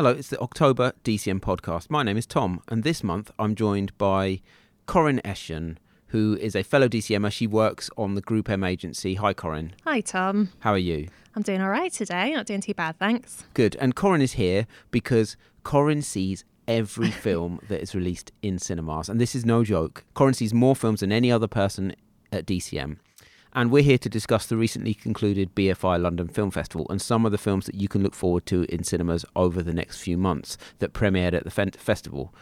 Hello, it's the October DCM podcast. My name is Tom, and this month I'm joined by Korrine Eshun, who is a fellow DCMer. She works on the Group M agency. Hi, Korrine. Hi, Tom. How are you? I'm doing all right today. Not doing too bad, thanks. Good. And Korrine is here because Korrine sees every film that is released in cinemas. And this is no joke. Korrine sees more films than any other person at DCM. And we're here to discuss the recently concluded BFI London Film Festival and some of the films that you can look forward to in cinemas over the next few months that premiered at the fe- festival.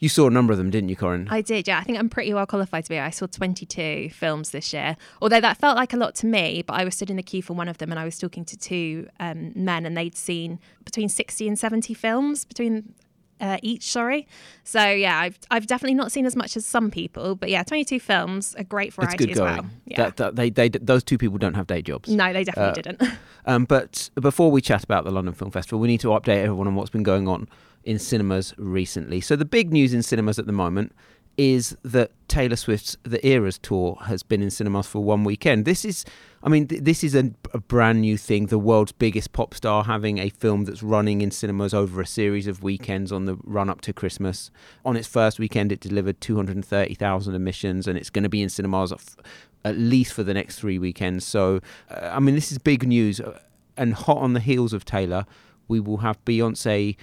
You saw a number of them, didn't you, Korrine? I did, yeah. I think I'm pretty well qualified to be. I saw 22 films this year, although that felt like a lot to me. But I was stood in the queue for one of them, and I was talking to two um, men, and they'd seen between 60 and 70 films between uh, each. Sorry, so yeah, I've I've definitely not seen as much as some people, but yeah, 22 films, a great variety it's good as going. well. Yeah. That, that, they, they, those two people don't have day jobs. no, they definitely Uh, didn't. Um, but before we chat about the London Film Festival, we need to update everyone on what's been going on in cinemas recently. So the big news in cinemas at the moment is that Taylor Swift's The Eras tour has been in cinemas for one weekend. This is, I mean, th- this is a, a brand new thing. The world's biggest pop star having a film that's running in cinemas over a series of weekends on the run up to Christmas. On its first weekend, it delivered 230,000 admissions, and it's going to be in cinemas f- at least for the next three weekends. So, uh, I mean, this is big news. Uh, And hot on the heels of Taylor, we will have Beyonce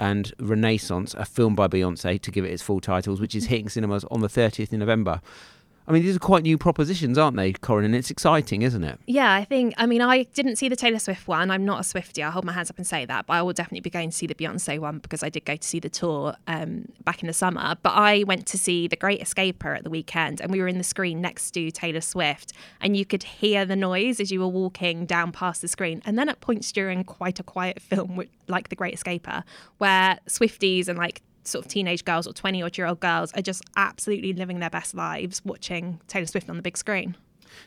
and Renaissance, a film by Beyonce, to give it its full titles, which is hitting cinemas on the 30th of November. I mean, these are quite new propositions, aren't they, Korrine? And it's exciting, isn't it? Yeah, I think. I mean, I didn't see the Taylor Swift one. I'm not a Swiftie. I'll hold my hands up and say that. But I will definitely be going to see the Beyonce one because I did go to see the tour um, back in the summer. But I went to see The Great Escaper at the weekend, and we were in the screen next to Taylor Swift, and you could hear the noise as you were walking down past the screen. And then at points during quite a quiet film, like The Great Escaper, where Swifties and like sort of teenage girls or 20 odd year old girls are just absolutely living their best lives watching Taylor Swift on the big screen.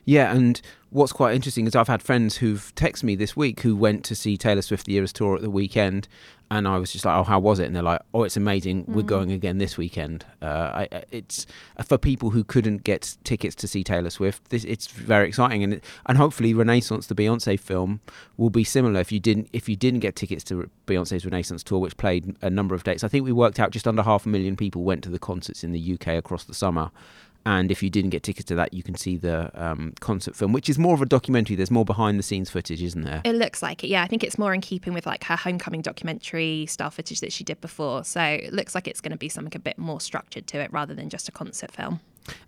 Yeah, and what's quite interesting is I've had friends who've texted me this week who went to see Taylor Swift the Eras tour at the weekend, and I was just like, "Oh, how was it?" And they're like, "Oh, it's amazing. We're going again this weekend." Uh, I, I- it's for people who couldn't get tickets to see Taylor Swift. This it's very exciting, and and hopefully Renaissance, the Beyonce film, will be similar. If you didn't if you didn't get tickets to Beyonce's Renaissance tour, which played a number of dates, I think we worked out just under half a million people went to the concerts in the UK across the summer. And if you didn't get tickets to that, you can see the um, concert film, which is more of a documentary. There's more behind the scenes footage, isn't there? It looks like it, yeah. I think it's more in keeping with like her homecoming documentary style footage that she did before. So it looks like it's going to be something a bit more structured to it rather than just a concert film.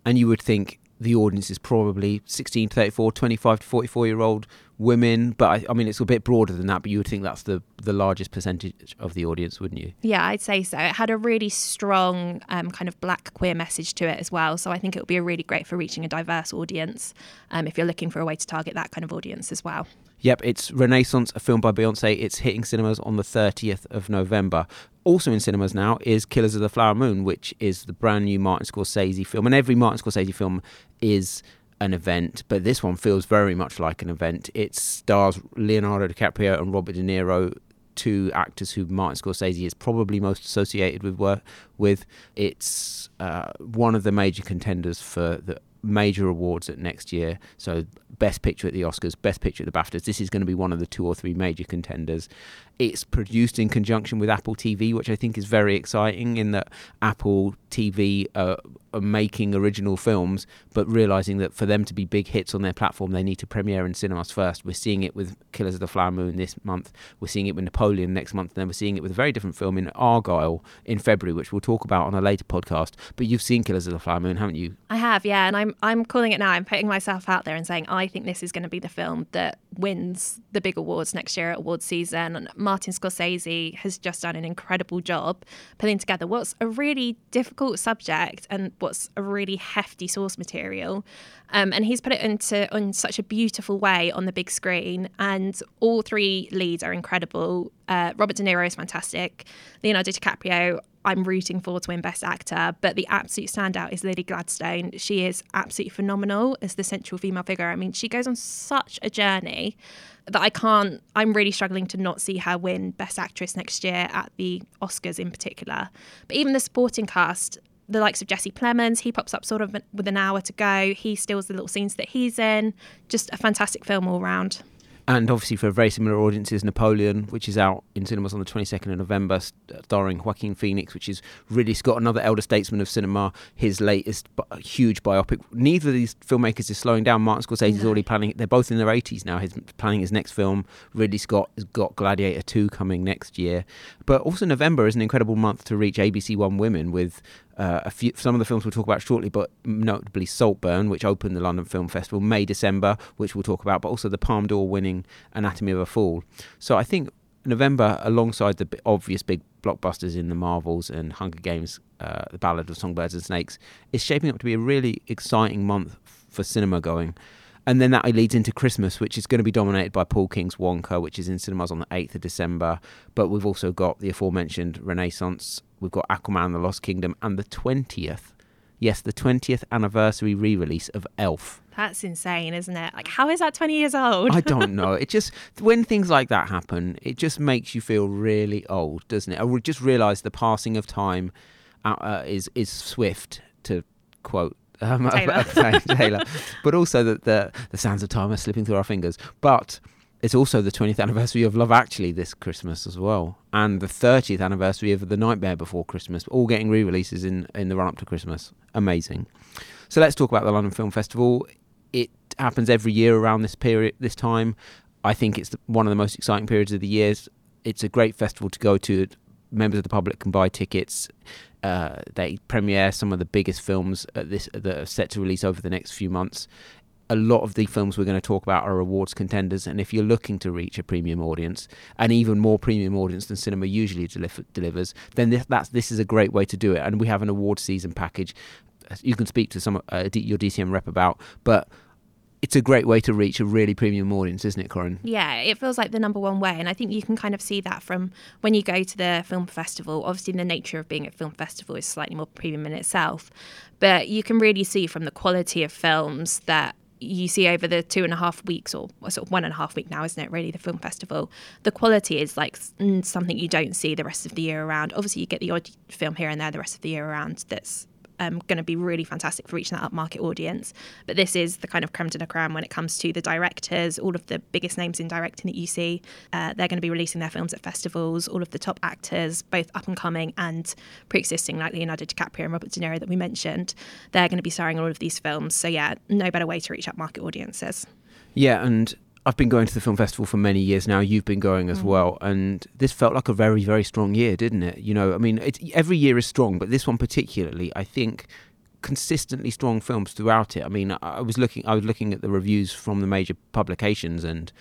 And you would think the audience is probably 16 to 34, 25 to 44 year old women. But I, I mean, it's a bit broader than that, but you would think that's the, the largest percentage of the audience, wouldn't you? Yeah, I'd say so. It had a really strong um, kind of black queer message to it as well. So I think it would be really great for reaching a diverse audience um, if you're looking for a way to target that kind of audience as well. Yep, it's Renaissance, a film by Beyonce. It's hitting cinemas on the 30th of November. Also in cinemas now is Killers of the Flower Moon, which is the brand new Martin Scorsese film. And every Martin Scorsese film is an event, but this one feels very much like an event. It stars Leonardo DiCaprio and Robert De Niro, two actors who Martin Scorsese is probably most associated with. Work with it's uh, one of the major contenders for the major awards at next year. So best picture at the Oscars, best picture at the BAFTAs. This is going to be one of the two or three major contenders. It's produced in conjunction with Apple TV, which I think is very exciting in that Apple TV uh, are making original films, but realizing that for them to be big hits on their platform, they need to premiere in cinemas first. We're seeing it with Killers of the Flower Moon this month. We're seeing it with Napoleon next month. And then we're seeing it with a very different film in Argylle in February, which we'll talk about on a later podcast. But you've seen Killers of the Flower Moon, haven't you? I have, yeah, and I'm I'm calling it now. I'm putting myself out there and saying I think this is going to be the film that wins the big awards next year at awards season. Martin Scorsese has just done an incredible job putting together what's a really difficult subject and what's a really hefty source material. Um, and he's put it into on such a beautiful way on the big screen. And all three leads are incredible. Uh, Robert De Niro is fantastic. Leonardo DiCaprio, I'm rooting for to win Best Actor, but the absolute standout is Lily Gladstone. She is absolutely phenomenal as the central female figure. I mean, she goes on such a journey that I can't, I'm really struggling to not see her win Best Actress next year at the Oscars in particular. But even the supporting cast, the likes of Jesse Plemons, he pops up sort of with an hour to go. He steals the little scenes that he's in. Just a fantastic film all round. And obviously, for very similar audiences, Napoleon, which is out in cinemas on the 22nd of November, starring Joaquin Phoenix, which is Ridley Scott, another elder statesman of cinema, his latest huge biopic. Neither of these filmmakers is slowing down. Martin Scorsese is no. already planning, they're both in their 80s now. He's planning his next film. Ridley Scott has got Gladiator 2 coming next year. But also, November is an incredible month to reach ABC One Women with uh, a few some of the films we'll talk about shortly, but notably Saltburn, which opened the London Film Festival, May December, which we'll talk about, but also the Palme d'Or winning Anatomy of a Fall. So I think November, alongside the obvious big blockbusters in the Marvels and Hunger Games, uh, The Ballad of Songbirds and Snakes, is shaping up to be a really exciting month for cinema going. And then that leads into Christmas, which is going to be dominated by Paul King's Wonka, which is in cinemas on the 8th of December. But we've also got the aforementioned Renaissance, we've got Aquaman and the Lost Kingdom, and the 20th, yes, the 20th anniversary re release of Elf. That's insane, isn't it? Like, how is that 20 years old? I don't know. It just, when things like that happen, it just makes you feel really old, doesn't it? I just realise the passing of time uh, uh, is, is swift, to quote um, Taylor. Taylor. but also that the, the sands of time are slipping through our fingers. But it's also the 20th anniversary of Love Actually this Christmas as well, and the 30th anniversary of The Nightmare Before Christmas, all getting re releases in, in the run up to Christmas. Amazing. So let's talk about the London Film Festival. It happens every year around this period, this time. I think it's one of the most exciting periods of the years. It's a great festival to go to. Members of the public can buy tickets. Uh, they premiere some of the biggest films this, that are set to release over the next few months. A lot of the films we're going to talk about are awards contenders, and if you're looking to reach a premium audience, an even more premium audience than cinema usually deliver, delivers, then this, that's this is a great way to do it. And we have an award season package. You can speak to some uh, your DCM rep about, but it's a great way to reach a really premium audience, isn't it, Korrine? Yeah, it feels like the number one way. And I think you can kind of see that from when you go to the film festival. Obviously, the nature of being at film festival is slightly more premium in itself. But you can really see from the quality of films that you see over the two and a half weeks or sort of one and a half week now isn't it really the film festival the quality is like something you don't see the rest of the year around. Obviously you get the odd film here and there the rest of the year around that's um, going to be really fantastic for reaching that upmarket audience. But this is the kind of creme de la creme when it comes to the directors, all of the biggest names in directing that you see. Uh, they're going to be releasing their films at festivals. All of the top actors, both up and coming and pre existing, like Leonardo DiCaprio and Robert De Niro that we mentioned, they're going to be starring all of these films. So, yeah, no better way to reach upmarket audiences. Yeah, and I've been going to the film festival for many years now. You've been going as mm. well, and this felt like a very, very strong year, didn't it? You know, I mean, every year is strong, but this one particularly, I think, consistently strong films throughout it. I mean, I was looking, I was looking at the reviews from the major publications, and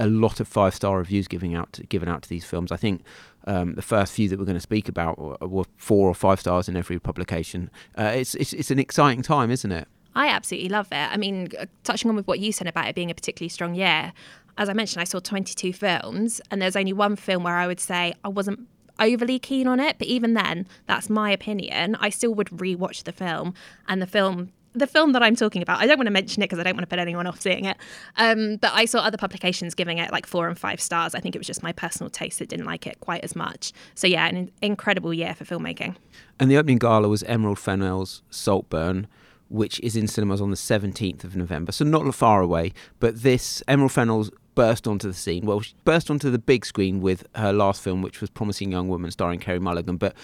a lot of five star reviews giving out to, given out to these films. I think um, the first few that we're going to speak about were, were, four or five stars in every publication. Uh, it's, it's it's an exciting time, isn't it? I absolutely love it. I mean, touching on with what you said about it being a particularly strong year, as I mentioned, I saw 22 films, and there's only one film where I would say I wasn't overly keen on it. But even then, that's my opinion. I still would rewatch the film, and the film. The film that I'm talking about, I don't want to mention it because I don't want to put anyone off seeing it. Um, but I saw other publications giving it like four and five stars. I think it was just my personal taste that didn't like it quite as much. So, yeah, an incredible year for filmmaking. And the opening gala was Emerald Fennell's Saltburn which is in cinemas on the 17th of November, so not far away. But this Emerald Fennell's burst onto the scene. Well, she burst onto the big screen with her last film, which was Promising Young Woman, starring Carey Mulligan. But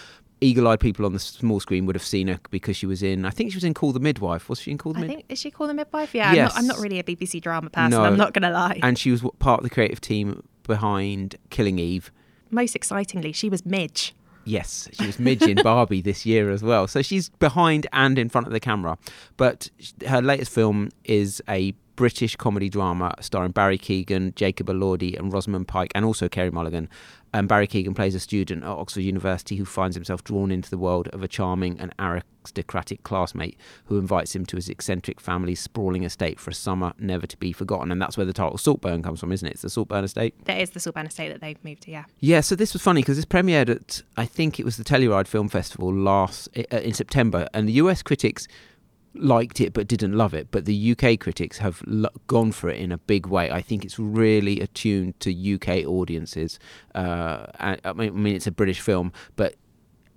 eagle-eyed people on the small screen would have seen her because she was in. I think she was in Call the Midwife. Was she in Call the Midwife? Is she Call the Midwife? Yeah. Yes. I'm, not, I'm not really a BBC drama person. No. I'm not going to lie. And she was part of the creative team behind Killing Eve. Most excitingly, she was Midge. Yes, she was Midge in Barbie this year as well. So she's behind and in front of the camera. But her latest film is a British comedy drama starring Barry Keoghan, Jacob Elordi, and Rosamund Pike, and also Carey Mulligan. And Barry Keoghan plays a student at Oxford University who finds himself drawn into the world of a charming and aristocratic classmate who invites him to his eccentric family's sprawling estate for a summer never to be forgotten. And that's where the title Saltburn comes from, isn't it? It's the Saltburn estate. That is the Saltburn estate that they've moved to, yeah. Yeah, so this was funny because this premiered at, I think it was the Telluride Film Festival last uh, in September, and the US critics liked it but didn't love it. But the UK critics have gone for it in a big way. I think it's really attuned to UK audiences. Uh, I, I, mean, I mean, it's a British film, but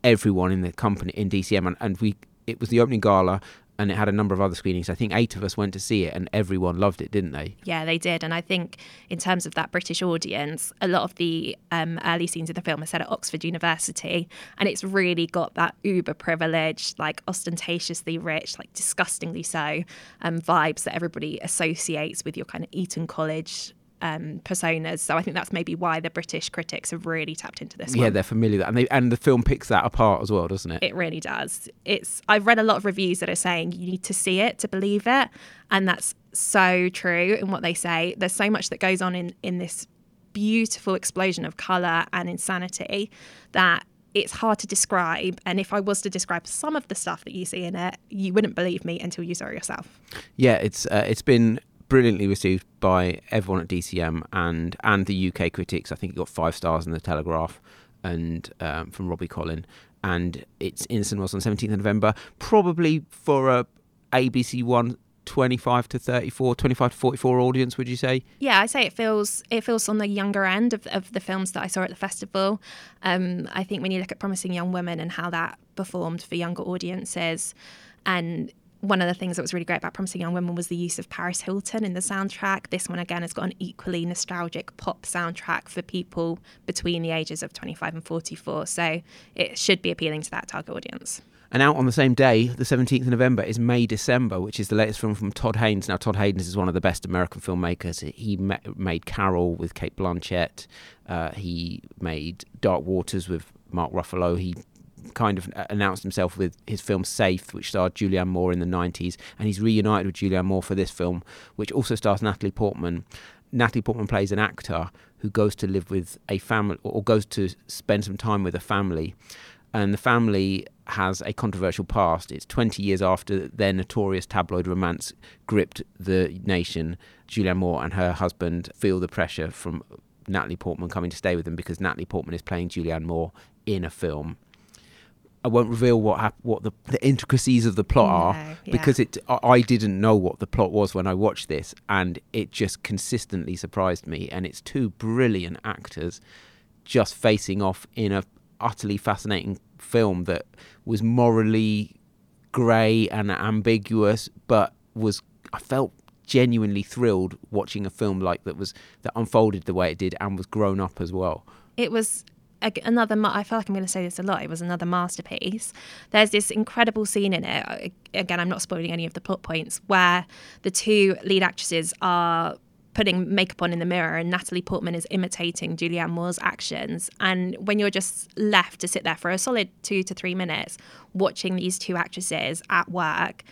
everyone in the company in DCM and, and we. It was the opening gala and it had a number of other screenings. I think eight of us went to see it, and everyone loved it, didn't they? Yeah, they did. And I think in terms of that British audience, a lot of the um, early scenes of the film are set at Oxford University, and it's really got that uber privileged, like ostentatiously rich, like disgustingly so, um, vibes that everybody associates with your kind of Eton College um, personas. So I think that's maybe why the British critics have really tapped into this. Yeah, one. they're familiar with that, and they, and the film picks that apart as well, doesn't it? It really does. It's I've read a lot of reviews that are saying you need to see it to believe it, and that's so true in what they say. There's so much that goes on in in this beautiful explosion of color and insanity that it's hard to describe. And if I was to describe some of the stuff that you see in it, you wouldn't believe me until you saw it yourself. Yeah, it's uh, it's been brilliantly received by everyone at DCM and and the UK critics. I think it got five stars in the Telegraph and um, from Robbie Collin. And it's in cinemas on 17th of November, probably for a ABC One 25 to 34 25 to 44 audience would you say yeah i say it feels it feels on the younger end of, of the films that i saw at the festival um, i think when you look at promising young women and how that performed for younger audiences and one of the things that was really great about Promising Young Women was the use of Paris Hilton in the soundtrack. This one, again, has got an equally nostalgic pop soundtrack for people between the ages of 25 and 44. So it should be appealing to that target audience. And out on the same day, the 17th of November, is May December, which is the latest film from Todd Haynes. Now, Todd Haynes is one of the best American filmmakers. He ma- made Carol with Cate Blanchett. Uh, he made Dark Waters with Mark Ruffalo. He kind of uh, announced himself with his film Safe, which starred Julianne Moore in the 90s, and he's reunited with Julianne Moore for this film, which also stars Natalie Portman. Natalie Portman plays an actor who goes to live with a family or goes to spend some time with a family. And the family has a controversial past. It's 20 years after their notorious tabloid romance gripped the nation. Julianne Moore and her husband feel the pressure from Natalie Portman coming to stay with them because Natalie Portman is playing Julianne Moore in a film. I won't reveal what hap- what the, the intricacies of the plot No, are yeah. because it I- I didn't know what the plot was when I watched this, and it just consistently surprised me. And it's two brilliant actors just facing off in a utterly fascinating film that was morally grey and ambiguous, but was I felt genuinely thrilled watching a film like that was that unfolded the way it did and was grown up as well. it was another i feel like i'm going to say this a lot it was another masterpiece. There's this incredible scene in it uh, again i'm not spoiling any of the plot points where the two lead actresses are putting makeup on in the mirror and natalie portman is imitating julianne moore's actions. And when you're just left to sit there for a solid two to three minutes watching these two actresses at work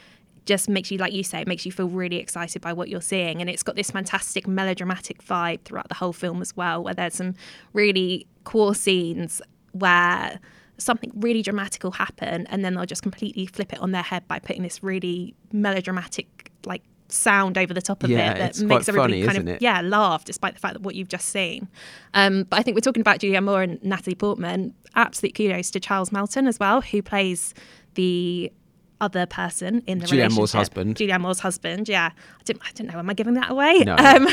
just makes you, like you say, it makes you feel really excited by what you're seeing. And it's got this fantastic melodramatic vibe throughout the whole film as well, where there's some really cool scenes where something really dramatic will happen and then they'll just completely flip it on their head by putting this really melodramatic, like, sound over the top of Yeah, it that makes everybody funny, kind of it? yeah laugh despite the fact that what you've just seen um, but I think we're talking about julia Moore and Natalie Portman absolute kudos to Charles Melton as well who plays the other person in the Julianne Moore's relationship. husband. Julianne Moore's husband, yeah. I don't, I don't know, am I giving that away? No. Um,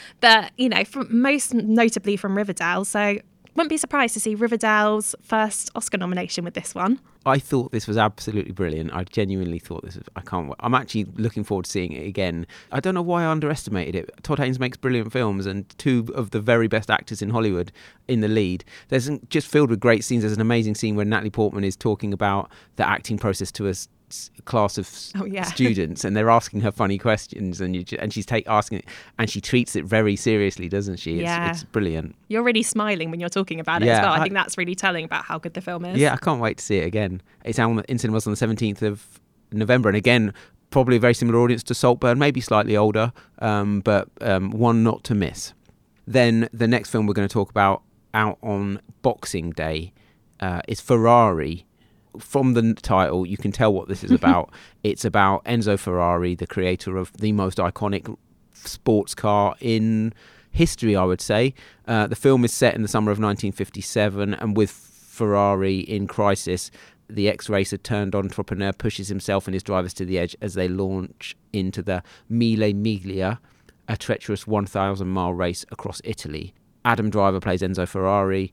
but, you know, from, most notably from Riverdale. So wouldn't be surprised to see Riverdale's first Oscar nomination with this one. I thought this was absolutely brilliant. I genuinely thought this was. I can't. I'm actually looking forward to seeing it again. I don't know why I underestimated it. Todd Haynes makes brilliant films, and two of the very best actors in Hollywood in the lead. There's just filled with great scenes. There's an amazing scene where Natalie Portman is talking about the acting process to a class of Oh, yeah. students, and they're asking her funny questions, and you and she's take asking it, and she treats it very seriously, doesn't she? It's, Yeah. it's brilliant. You're really smiling when you're talking about it Yeah, as well. I, I- think that's really telling about how good the film is. Yeah, I can't wait to see it again. It's on- in cinemas on the 17th of November, and again, probably a very similar audience to Saltburn, maybe slightly older, um, but um, one not to miss. Then the next film we're going to talk about out on Boxing Day uh, is Ferrari. From the title, you can tell what this is about. it's about Enzo Ferrari, the creator of the most iconic sports car in history, I would say. Uh, the film is set in the summer of 1957, and with Ferrari in crisis, the ex racer turned entrepreneur pushes himself and his drivers to the edge as they launch into the Mille Miglia, a treacherous 1,000 mile race across Italy. Adam Driver plays Enzo Ferrari.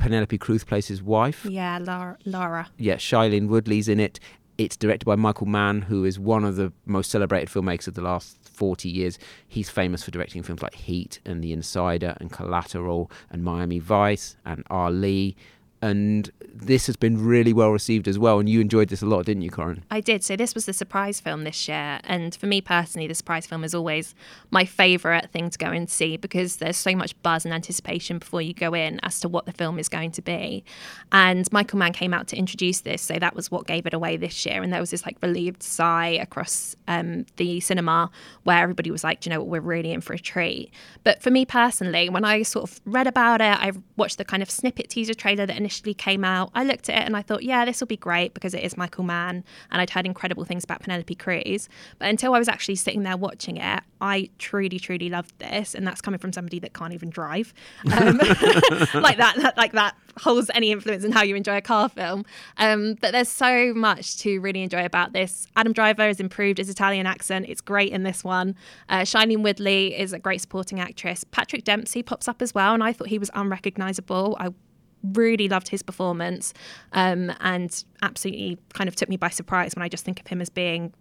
Penelope Cruz plays his wife Yeah, Lara. Lara. yeah, Shailene Woodley's in it. It's directed by Michael Mann, who is one of the most celebrated filmmakers of the last 40 years. He's famous for directing films like Heat and The Insider and Collateral and Miami Vice and Ali and this has been really well received as well. And you enjoyed this a lot, didn't you, Korrine? I did. So this was the surprise film this year, and for me personally, the surprise film is always my favourite thing to go and see because there's so much buzz and anticipation before you go in as to what the film is going to be. And Michael Mann came out to introduce this, so that was what gave it away this year. And there was this like relieved sigh across um, the cinema where everybody was like, "Do you know? We're really in for a treat." But for me personally, when I sort of read about it, I watched the kind of snippet teaser trailer that initially came out, I looked at it and I thought, yeah, this will be great because it is Michael Mann and I'd heard incredible things about Penelope Cruz. But until I was actually sitting there watching it, I truly, truly loved this. And that's coming from somebody that can't even drive. Um, like that, that, like that holds any influence in how you enjoy a car film. Um, but there's so much to really enjoy about this. Adam Driver has improved his Italian accent. It's great in this one. Uh, Shailene Woodley is a great supporting actress. Patrick Dempsey pops up as well, and I thought he was unrecognizable. I really loved his performance um, and absolutely kind of took me by surprise when I just think of him as being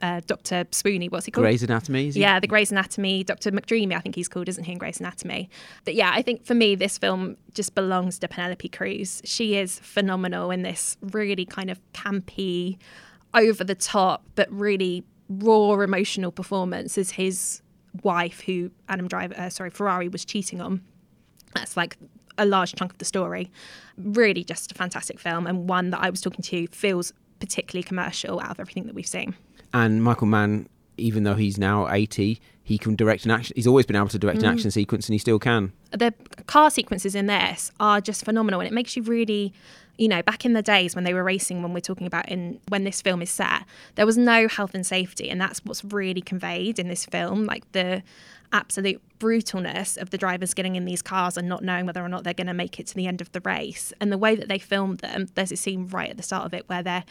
uh, Dr. Spoony, what's he called? Grey's Anatomy. Yeah, the Grey's Anatomy, Dr. McDreamy, I think he's called, isn't he, in Grey's Anatomy? But yeah, I think for me, this film just belongs to Penelope Cruz. She is phenomenal in this really kind of campy, over the top, but really raw emotional performance as his wife, who Adam Driver, uh, sorry, Ferrari was cheating on. That's like a large chunk of the story. Really, just a fantastic film and one that I was talking to feels particularly commercial out of everything that we've seen. And Michael Mann, even though he's now 80, he can direct an action. He's always been able to direct mm. an action sequence, and he still can. The car sequences in this are just phenomenal, and it makes you really you know, back in the days when they were racing, when we're talking about in when this film is set, there was no health and safety, and that's what's really conveyed in this film. Like the absolute brutalness of the drivers getting in these cars and not knowing whether or not they're going to make it to the end of the race. And the way that they filmed them, there's a scene right at the start of it where they're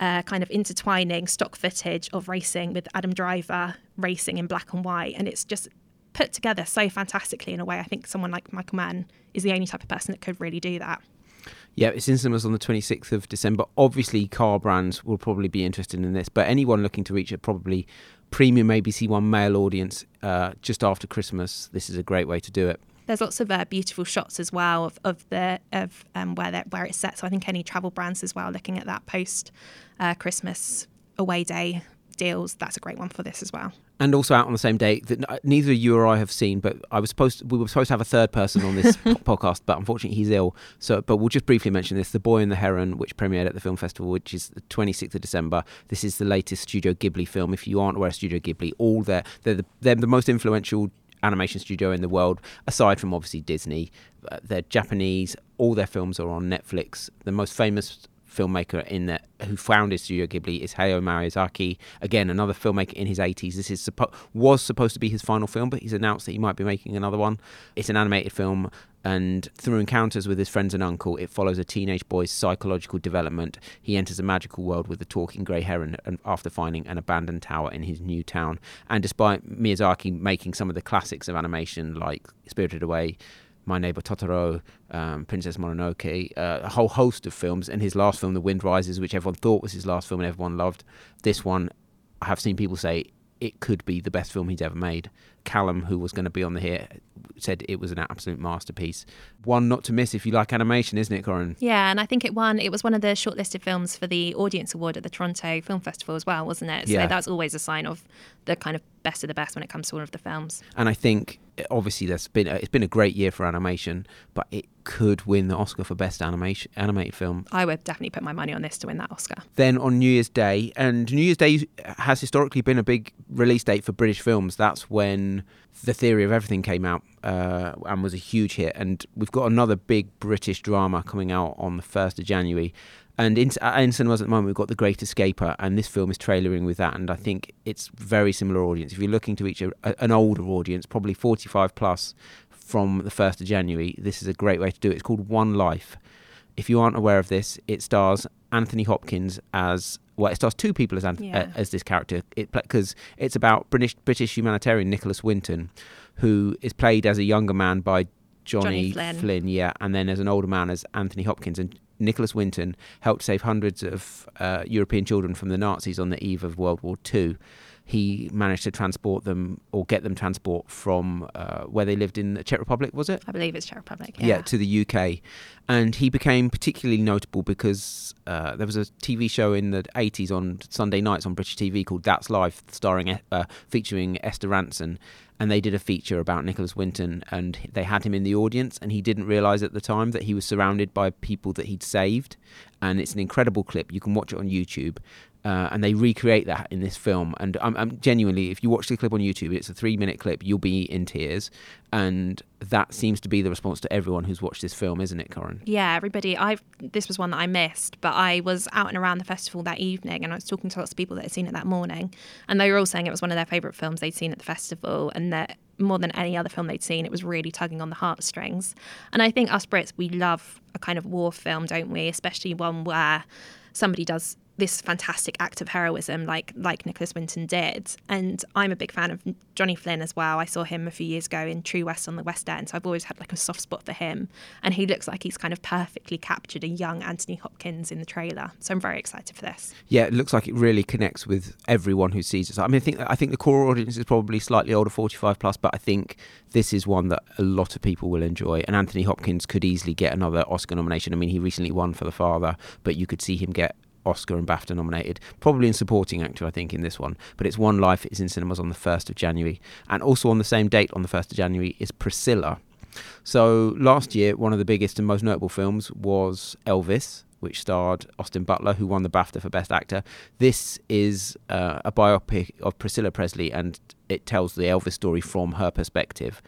uh, kind of intertwining stock footage of racing with Adam Driver racing in black and white. And it's just put together so fantastically in a way. I think someone like Michael Mann is the only type of person that could really do that. Yeah, it's in cinemas on the 26th of December. Obviously, car brands will probably be interested in this, but anyone looking to reach it probably premium ABC One male audience uh, just after Christmas, this is a great way to do it. There's lots of uh, beautiful shots as well of, of the of um, where where it's set. So I think any travel brands as well looking at that post uh, Christmas away day deals, that's a great one for this as well and also out on the same day that neither you or I have seen. But I was supposed to, we were supposed to have a third person on this podcast, but unfortunately he's ill. So, but we'll just briefly mention this: The Boy and the Heron, which premiered at the film festival, which is the 26th of December. This is the latest Studio Ghibli film. If you aren't aware of Studio Ghibli, all their they're the, they're the most influential animation studio in the world, aside from obviously Disney. Uh, they're Japanese. All their films are on Netflix. The most famous filmmaker in that who founded Studio Ghibli is Hayao Miyazaki. Again, another filmmaker in his 80s. This is suppo- was supposed to be his final film, but he's announced that he might be making another one. It's an animated film, and through encounters with his friends and uncle, it follows a teenage boy's psychological development. He enters a magical world with a talking grey heron after finding an abandoned tower in his new town. And despite Miyazaki making some of the classics of animation, like Spirited Away, my Neighbor Totoro, um, Princess Mononoke, uh, a whole host of films. And his last film, The Wind Rises, which everyone thought was his last film and everyone loved. This one, I have seen people say it could be the best film he's ever made. Callum, who was going to be on the here, said it was an absolute masterpiece. One not to miss if you like animation, isn't it, Korrine? Yeah, and I think it won. It was one of the shortlisted films for the Audience Award at the Toronto Film Festival as well, wasn't it? So yeah. that's always a sign of the kind of best of the best when it comes to one of the films. And I think obviously there's been a, it's been a great year for animation, but it could win the Oscar for best animation animated film. I would definitely put my money on this to win that Oscar. Then on New Year's Day, and New Year's Day has historically been a big release date for British films. That's when The Theory of Everything came out uh, and was a huge hit. And we've got another big British drama coming out on the first of January. And in, in cinemas at the moment, we've got The Great Escaper, and this film is trailering with that. And I think it's very similar audience. If you're looking to reach a, a, an older audience, probably 45 plus, from the 1st of January, this is a great way to do it. It's called One Life. If you aren't aware of this, it stars Anthony Hopkins as well. It stars two people as Anth- yeah. uh, as this character. It because it's about British British humanitarian Nicholas Winton, who is played as a younger man by Johnny, Johnny Flynn. Flynn. Yeah, and then as an older man as Anthony Hopkins, and Nicholas Winton helped save hundreds of uh, European children from the Nazis on the eve of World War II he managed to transport them or get them transport from uh, where they lived in the Czech Republic, was it? I believe it's Czech Republic. Yeah, yeah to the UK. And he became particularly notable because uh, there was a TV show in the 80s on Sunday nights on British TV called That's Life, starring uh, featuring Esther Rantzen. And they did a feature about Nicholas Winton, and they had him in the audience, and he didn't realise at the time that he was surrounded by people that he'd saved. And it's an incredible clip. You can watch it on YouTube uh, and they recreate that in this film. And I'm, I'm, genuinely, if you watch the clip on YouTube, it's a three minute clip, you'll be in tears. And that seems to be the response to everyone who's watched this film, isn't it, Korrine? Yeah, everybody. I this was one that I missed, but I was out and around the festival that evening, and I was talking to lots of people that had seen it that morning, and they were all saying it was one of their favourite films they'd seen at the festival, and that more than any other film they'd seen, it was really tugging on the heartstrings. And I think us Brits, we love a kind of war film, don't we? Especially one where somebody does this fantastic act of heroism like like Nicholas Winton did. And I'm a big fan of Johnny Flynn as well. I saw him a few years ago in True West on the West End. So I've always had like a soft spot for him. And he looks like he's kind of perfectly captured a young Anthony Hopkins in the trailer. So I'm very excited for this. Yeah, it looks like it really connects with everyone who sees it. I mean, I think I think the core audience is probably slightly older, 45 plus, but I think this is one that a lot of people will enjoy. And Anthony Hopkins could easily get another Oscar nomination. I mean, he recently won for The Father, but you could see him get Oscar and BAFTA nominated, probably in supporting actor, I think, in this one. But it's One Life. It's in cinemas on the 1st of January. And also on the same date, on the 1st of January, is Priscilla. So last year, one of the biggest and most notable films was Elvis, which starred Austin Butler, who won the BAFTA for Best Actor. This is uh, a biopic of Priscilla Presley, and it tells the Elvis story from her perspective.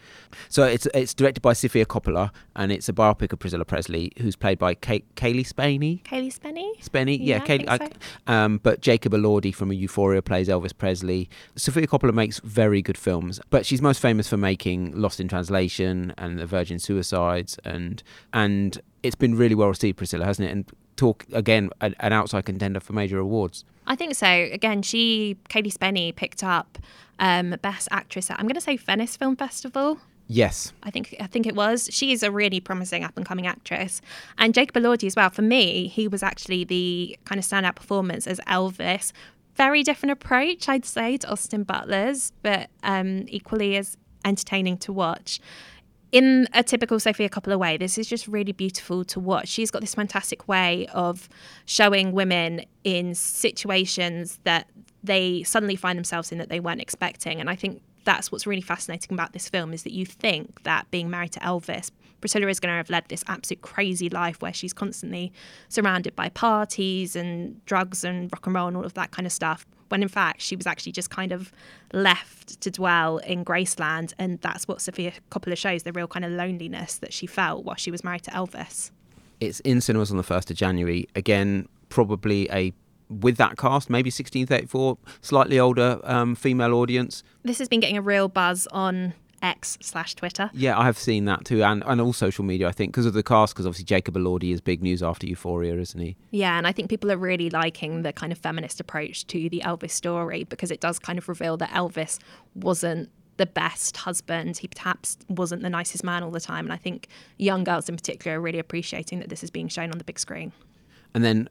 So it's it's directed by Sofia Coppola, and it's a biopic of Priscilla Presley, who's played by Kay- Cailee Spaeny. Cailee Spaeny. Spaeny, yeah, yeah Cailee. I, so. um, but Jacob Elordi from Euphoria plays Elvis Presley. Sofia Coppola makes very good films, but she's most famous for making Lost in Translation and The Virgin Suicides, and and it's been really well received, Priscilla, hasn't it? And talk again an outside contender for major awards. I think so. Again, she Cailee Spaeny picked up um, best actress at I'm going to say Venice Film Festival. Yes, I think I think it was. She is a really promising up and coming actress, and Jacob Elordi as well. For me, he was actually the kind of standout performance as Elvis. Very different approach, I'd say, to Austin Butler's, but um, equally as entertaining to watch in a typical Sofia Coppola way, this is just really beautiful to watch. She's got this fantastic way of showing women in situations that they suddenly find themselves in that they weren't expecting. And I think that's what's really fascinating about this film is that you think that being married to Elvis, Priscilla is going to have led this absolute crazy life where she's constantly surrounded by parties and drugs and rock and roll and all of that kind of stuff when in fact she was actually just kind of left to dwell in Graceland. And that's what Sofia Coppola shows the real kind of loneliness that she felt while she was married to Elvis. It's in cinemas on the 1st of January. Again, probably a with that cast, maybe 1634, slightly older um, female audience. This has been getting a real buzz on X slash Twitter. Yeah, I have seen that too, and, and all social media, I think, because of the cast, because obviously Jacob Elordi is big news after Euphoria, isn't he? Yeah, and I think people are really liking the kind of feminist approach to the Elvis story because it does kind of reveal that Elvis wasn't the best husband. He perhaps wasn't the nicest man all the time. And I think young girls in particular are really appreciating that this is being shown on the big screen. And then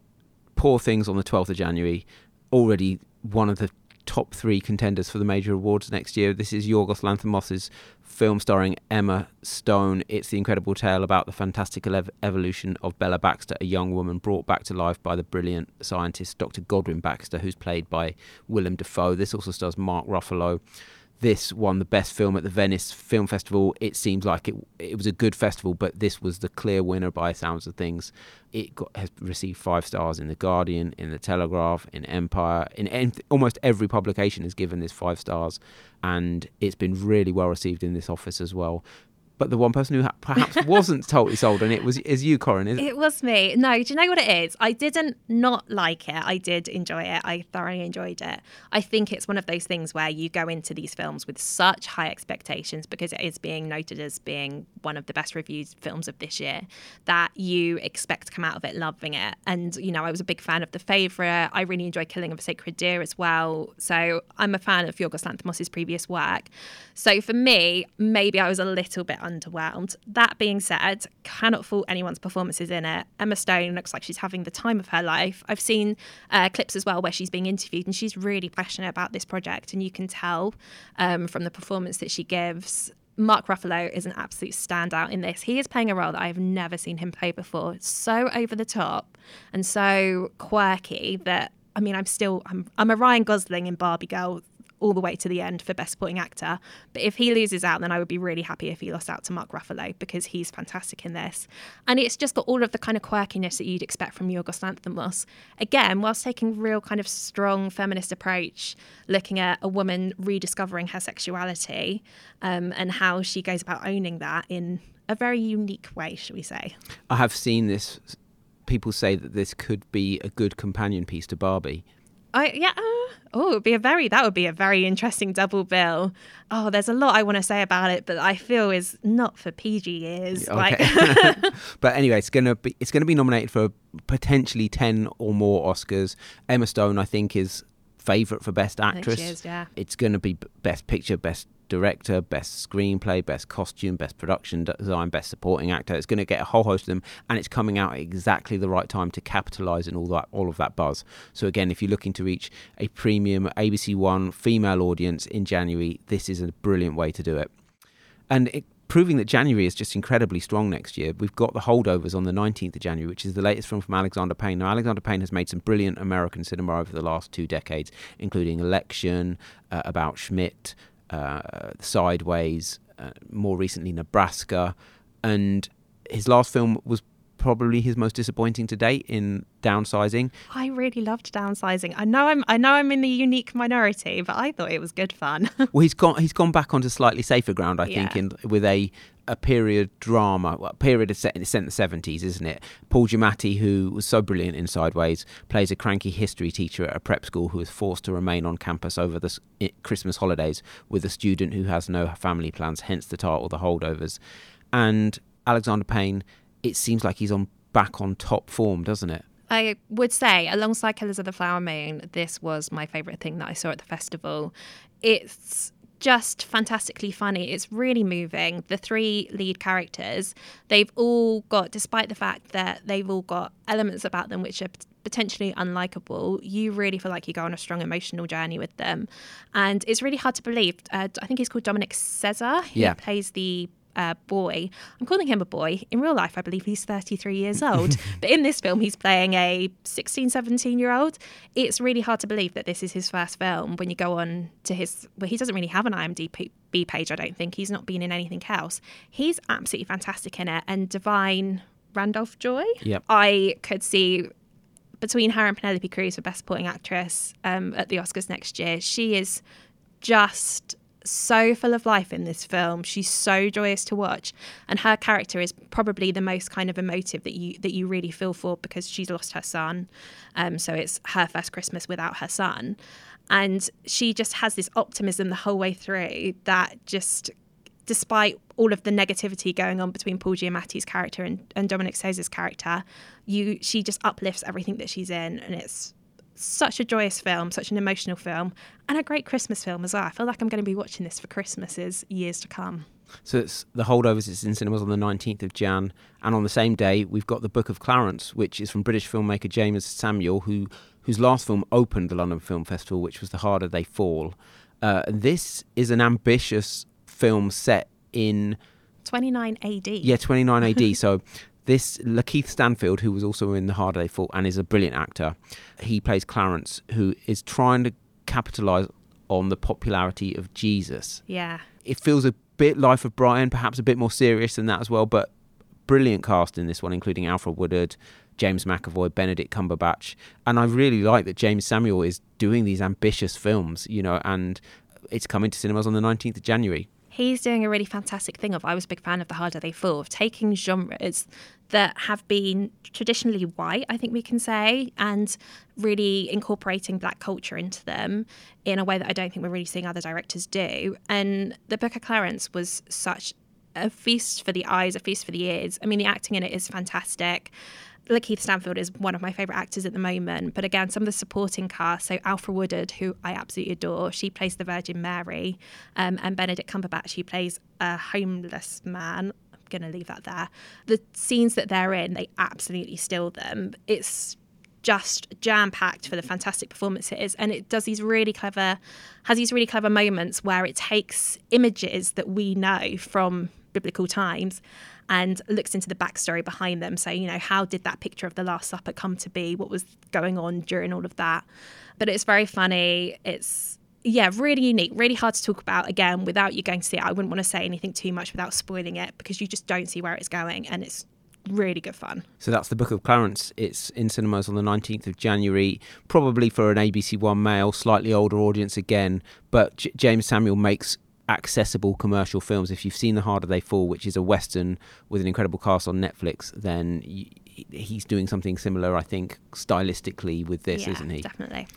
Poor Things on the 12th of January, already one of the top three contenders for the major awards next year. This is Yorgos Lanthimos' film starring Emma Stone. It's the incredible tale about the fantastical ev- evolution of Bella Baxter, a young woman brought back to life by the brilliant scientist Dr. Godwin Baxter, who's played by Willem Dafoe. This also stars Mark Ruffalo this won the best film at the Venice Film Festival. It seems like it it was a good festival, but this was the clear winner by sounds of things. It got, has received five stars in the Guardian, in the Telegraph, in Empire, in, in almost every publication has given this five stars, and it's been really well received in this office as well but the one person who ha- perhaps wasn't totally sold on it was is you, Korrine. Is it was me. No, do you know what it is? I didn't not like it. I did enjoy it. I thoroughly enjoyed it. I think it's one of those things where you go into these films with such high expectations because it is being noted as being one of the best reviewed films of this year that you expect to come out of it loving it. And you know, I was a big fan of The Favourite. I really enjoyed Killing of a Sacred Deer as well. So I'm a fan of Yorgos Lanthimos' previous work. So for me, maybe I was a little bit underwhelmed. That being said, cannot fault anyone's performances in it. Emma Stone looks like she's having the time of her life. I've seen uh, clips as well where she's being interviewed and she's really passionate about this project, and you can tell um, from the performance that she gives. Mark Ruffalo is an absolute standout in this. He is playing a role that I have never seen him play before. It's so over the top and so quirky that I mean, I'm still I'm I'm a Ryan Gosling in Barbie Girl all the way to the end for Best Supporting Actor. But if he loses out, then I would be really happy if he lost out to Mark Ruffalo because he's fantastic in this. And it's just got all of the kind of quirkiness that you'd expect from Yorgos Lanthimos. Again, whilst taking real kind of strong feminist approach, looking at a woman rediscovering her sexuality um, and how she goes about owning that in a very unique way, shall we say. I have seen this. People say that this could be a good companion piece to Barbie. I yeah. Uh, oh, it would be a very that would be a very interesting double bill. Oh, there's a lot I want to say about it, but I feel is not for PG ears. Okay. Like, but anyway, it's gonna be it's gonna be nominated for potentially ten or more Oscars. Emma Stone, I think, is favorite for best actress. is, yeah. It's going to be best picture, best director, best screenplay, best costume, best production design, best supporting actor. It's going to get a whole host of them, and it's coming out at exactly the right time to capitalize on all that all of that buzz. So again, if you're looking to reach a premium ABC One female audience in January, this is a brilliant way to do it. And it, proving that January is just incredibly strong next year. We've got the holdovers on the 19th of January, which is the latest film from Alexander Payne. Now, Alexander Payne has made some brilliant American cinema over the last two decades, including Election, uh, About Schmidt, Sideways, uh, more recently Nebraska, and his last film was probably his most disappointing to date in downsizing. I really loved downsizing. I know I'm I know I'm in the unique minority, but I thought it was good fun. well, he's gone he's gone back onto slightly safer ground, I Yeah. think, in with a a period drama, well, a period set in the seventies, isn't it? Paul Giamatti, who was so brilliant in Sideways, plays a cranky history teacher at a prep school who is forced to remain on campus over the Christmas holidays with a student who has no family plans. Hence the title, The Holdovers. And Alexander Payne, it seems like he's on back on top form, doesn't it? I would say, alongside Killers of the Flower Moon, this was my favourite thing that I saw at the festival. It's just fantastically funny. It's really moving. The three lead characters, they've all got, despite the fact that they've all got elements about them which are potentially unlikable, you really feel like you go on a strong emotional journey with them. And it's really hard to believe. Uh, I think he's called Dominic Sessa. He Yeah. plays the uh, boy. I'm calling him a boy. In real life, I believe he's 33 years old. but in this film, he's playing a 16, 17 year old. It's really hard to believe that this is his first film when you go on to his. Well, he doesn't really have an IMDb page, I don't think. He's not been in anything else. He's absolutely fantastic in it. And Da'Vine Randolph Joy, Yep. I could see between her and Penelope Cruz for Best Supporting Actress um, at the Oscars next year. She is just so full of life in this film. She's so joyous to watch, and her character is probably the most kind of emotive that you that you really feel for because she's lost her son. Um, so it's her first Christmas without her son, and she just has this optimism the whole way through that just. Despite all of the negativity going on between Paul Giamatti's character and, and Dominic Sessa's character, you she just uplifts everything that she's in, and it's such a joyous film, such an emotional film, and a great Christmas film as well. I feel like I'm going to be watching this for Christmases years to come. So it's the holdovers. It's in cinemas on the 19th of Jan, and on the same day we've got the Book of Clarence, which is from British filmmaker Jeymes Samuel, who whose last film opened the London Film Festival, which was The Harder They Fall. Uh, this is an ambitious film set in 29 AD. yeah 29 AD. so this Lakeith Stanfield, who was also in The Hard They Fall and is a brilliant actor, he plays Clarence, who is trying to capitalise on the popularity of Jesus Yeah. it feels a bit Life of Brian, perhaps a bit more serious than that as well. But brilliant cast in this one, including Alfre Woodard, James McAvoy, Benedict Cumberbatch, and I really like that Jeymes Samuel is doing these ambitious films, you know, and it's coming to cinemas on the nineteenth of January. He's doing a really fantastic thing of I was a big fan of The Harder They Fall, of taking genres that have been traditionally white, I think we can say, and really incorporating black culture into them in a way that I don't think we're really seeing other directors do. And The Book of Clarence was such a feast for the eyes, a feast for the ears. I mean, the acting in it is fantastic. Lakeith Stanfield is one of my favourite actors at the moment. But again, some of the supporting cast, so Alfre Woodard, who I absolutely adore, she plays the Virgin Mary, um, and Benedict Cumberbatch, who plays a homeless man. I'm going to leave that there. The scenes that they're in, they absolutely steal them. It's just jam packed for the fantastic performances and it does these really clever has these really clever moments where it takes images that we know from biblical times and looks into the backstory behind them. So, you know, how did that picture of the Last Supper come to be? What was going on during all of that? But it's very funny. It's yeah, really unique, really hard to talk about again without you going to see it. I wouldn't want to say anything too much without spoiling it because you just don't see where it's going and it's really good fun. So that's the Book of Clarence. It's in cinemas on the 19th of January, probably for an ABC One male, slightly older audience again. But J- Jeymes Samuel makes accessible commercial films. If you've seen The Harder They Fall, which is a western with an incredible cast on Netflix, then he's doing something similar, I think, stylistically with this, yeah, isn't he? Definitely.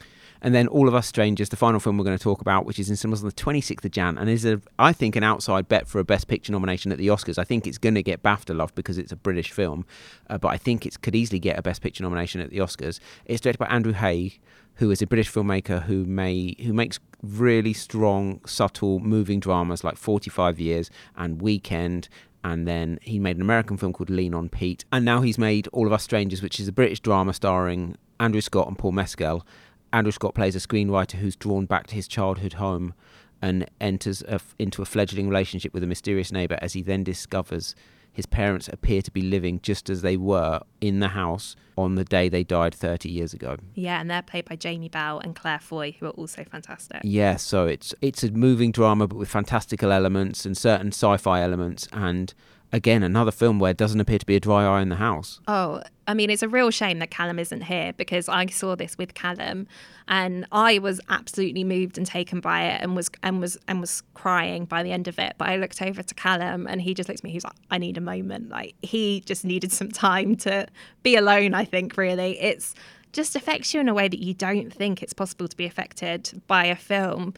And then All of Us Strangers, the final film we're going to talk about, which is in cinemas on the 26th of Jan, and is, a, I think, an outside bet for a Best Picture nomination at the Oscars. I think it's going to get BAFTA love because it's a British film, uh, but I think it could easily get a Best Picture nomination at the Oscars. It's directed by Andrew Haigh, who is a British filmmaker who may who makes really strong, subtle, moving dramas like 45 Years and Weekend. And then he made an American film called Lean on Pete. And now he's made All of Us Strangers, which is a British drama starring Andrew Scott and Paul Mescal. Andrew Scott plays a screenwriter who's drawn back to his childhood home and enters a, into a fledgling relationship with a mysterious neighbour as he then discovers his parents appear to be living just as they were in the house on the day they died 30 years ago. Yeah, and they're played by Jamie Bell and Claire Foy, who are also fantastic. Yeah, so it's it's a moving drama, but with fantastical elements and certain sci-fi elements, and again, another film where it doesn't appear to be a dry eye in the house. Oh, I mean, it's a real shame that Callum isn't here because I saw this with Callum, and I was absolutely moved and taken by it, and was and was and was crying by the end of it. But I looked over to Callum, and he just looked at me. He was like, "I need a moment." Like he just needed some time to be alone. I think really, it's just affects you in a way that you don't think it's possible to be affected by a film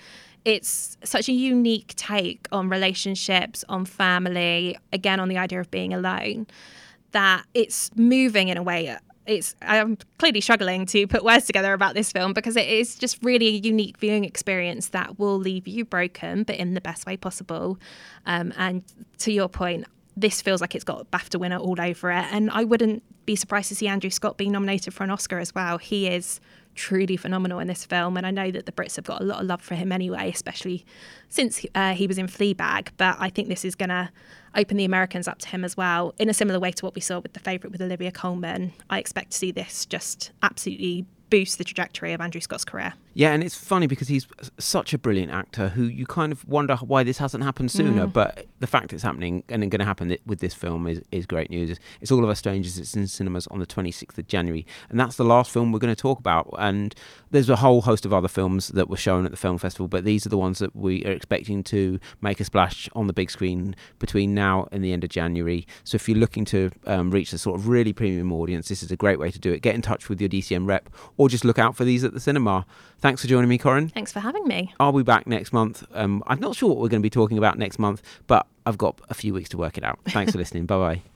it's such a unique take on relationships, on family, again, on the idea of being alone, that it's moving in a way. It's I'm clearly struggling to put words together about this film because it is just really a unique viewing experience that will leave you broken, but in the best way possible. Um, and to your point, this feels like it's got BAFTA winner all over it, and I wouldn't be surprised to see Andrew Scott being nominated for an Oscar as well. He is truly phenomenal in this film, and I know that the Brits have got a lot of love for him anyway, especially since uh, he was in Fleabag. But I think this is going to open the Americans up to him as well, in a similar way to what we saw with the favourite with Olivia Colman. I expect to see this just absolutely boost the trajectory of Andrew Scott's career. Yeah, and it's funny because he's such a brilliant actor who you kind of wonder why this hasn't happened sooner. Mm. But the fact it's happening and it's going to happen with this film is, is great news. It's All of Us Strangers. It's in cinemas on the 26th of January. And that's the last film we're going to talk about. And there's a whole host of other films that were shown at the film festival, but these are the ones that we are expecting to make a splash on the big screen between now and the end of January. So if you're looking to um, reach a sort of really premium audience, this is a great way to do it. Get in touch with your DCM rep or just look out for these at the cinema. Thanks for joining me, Korrine. Thanks for having me. I'll be back next month. Um, I'm not sure what we're going to be talking about next month, but I've got a few weeks to work it out. Thanks for listening. Bye bye.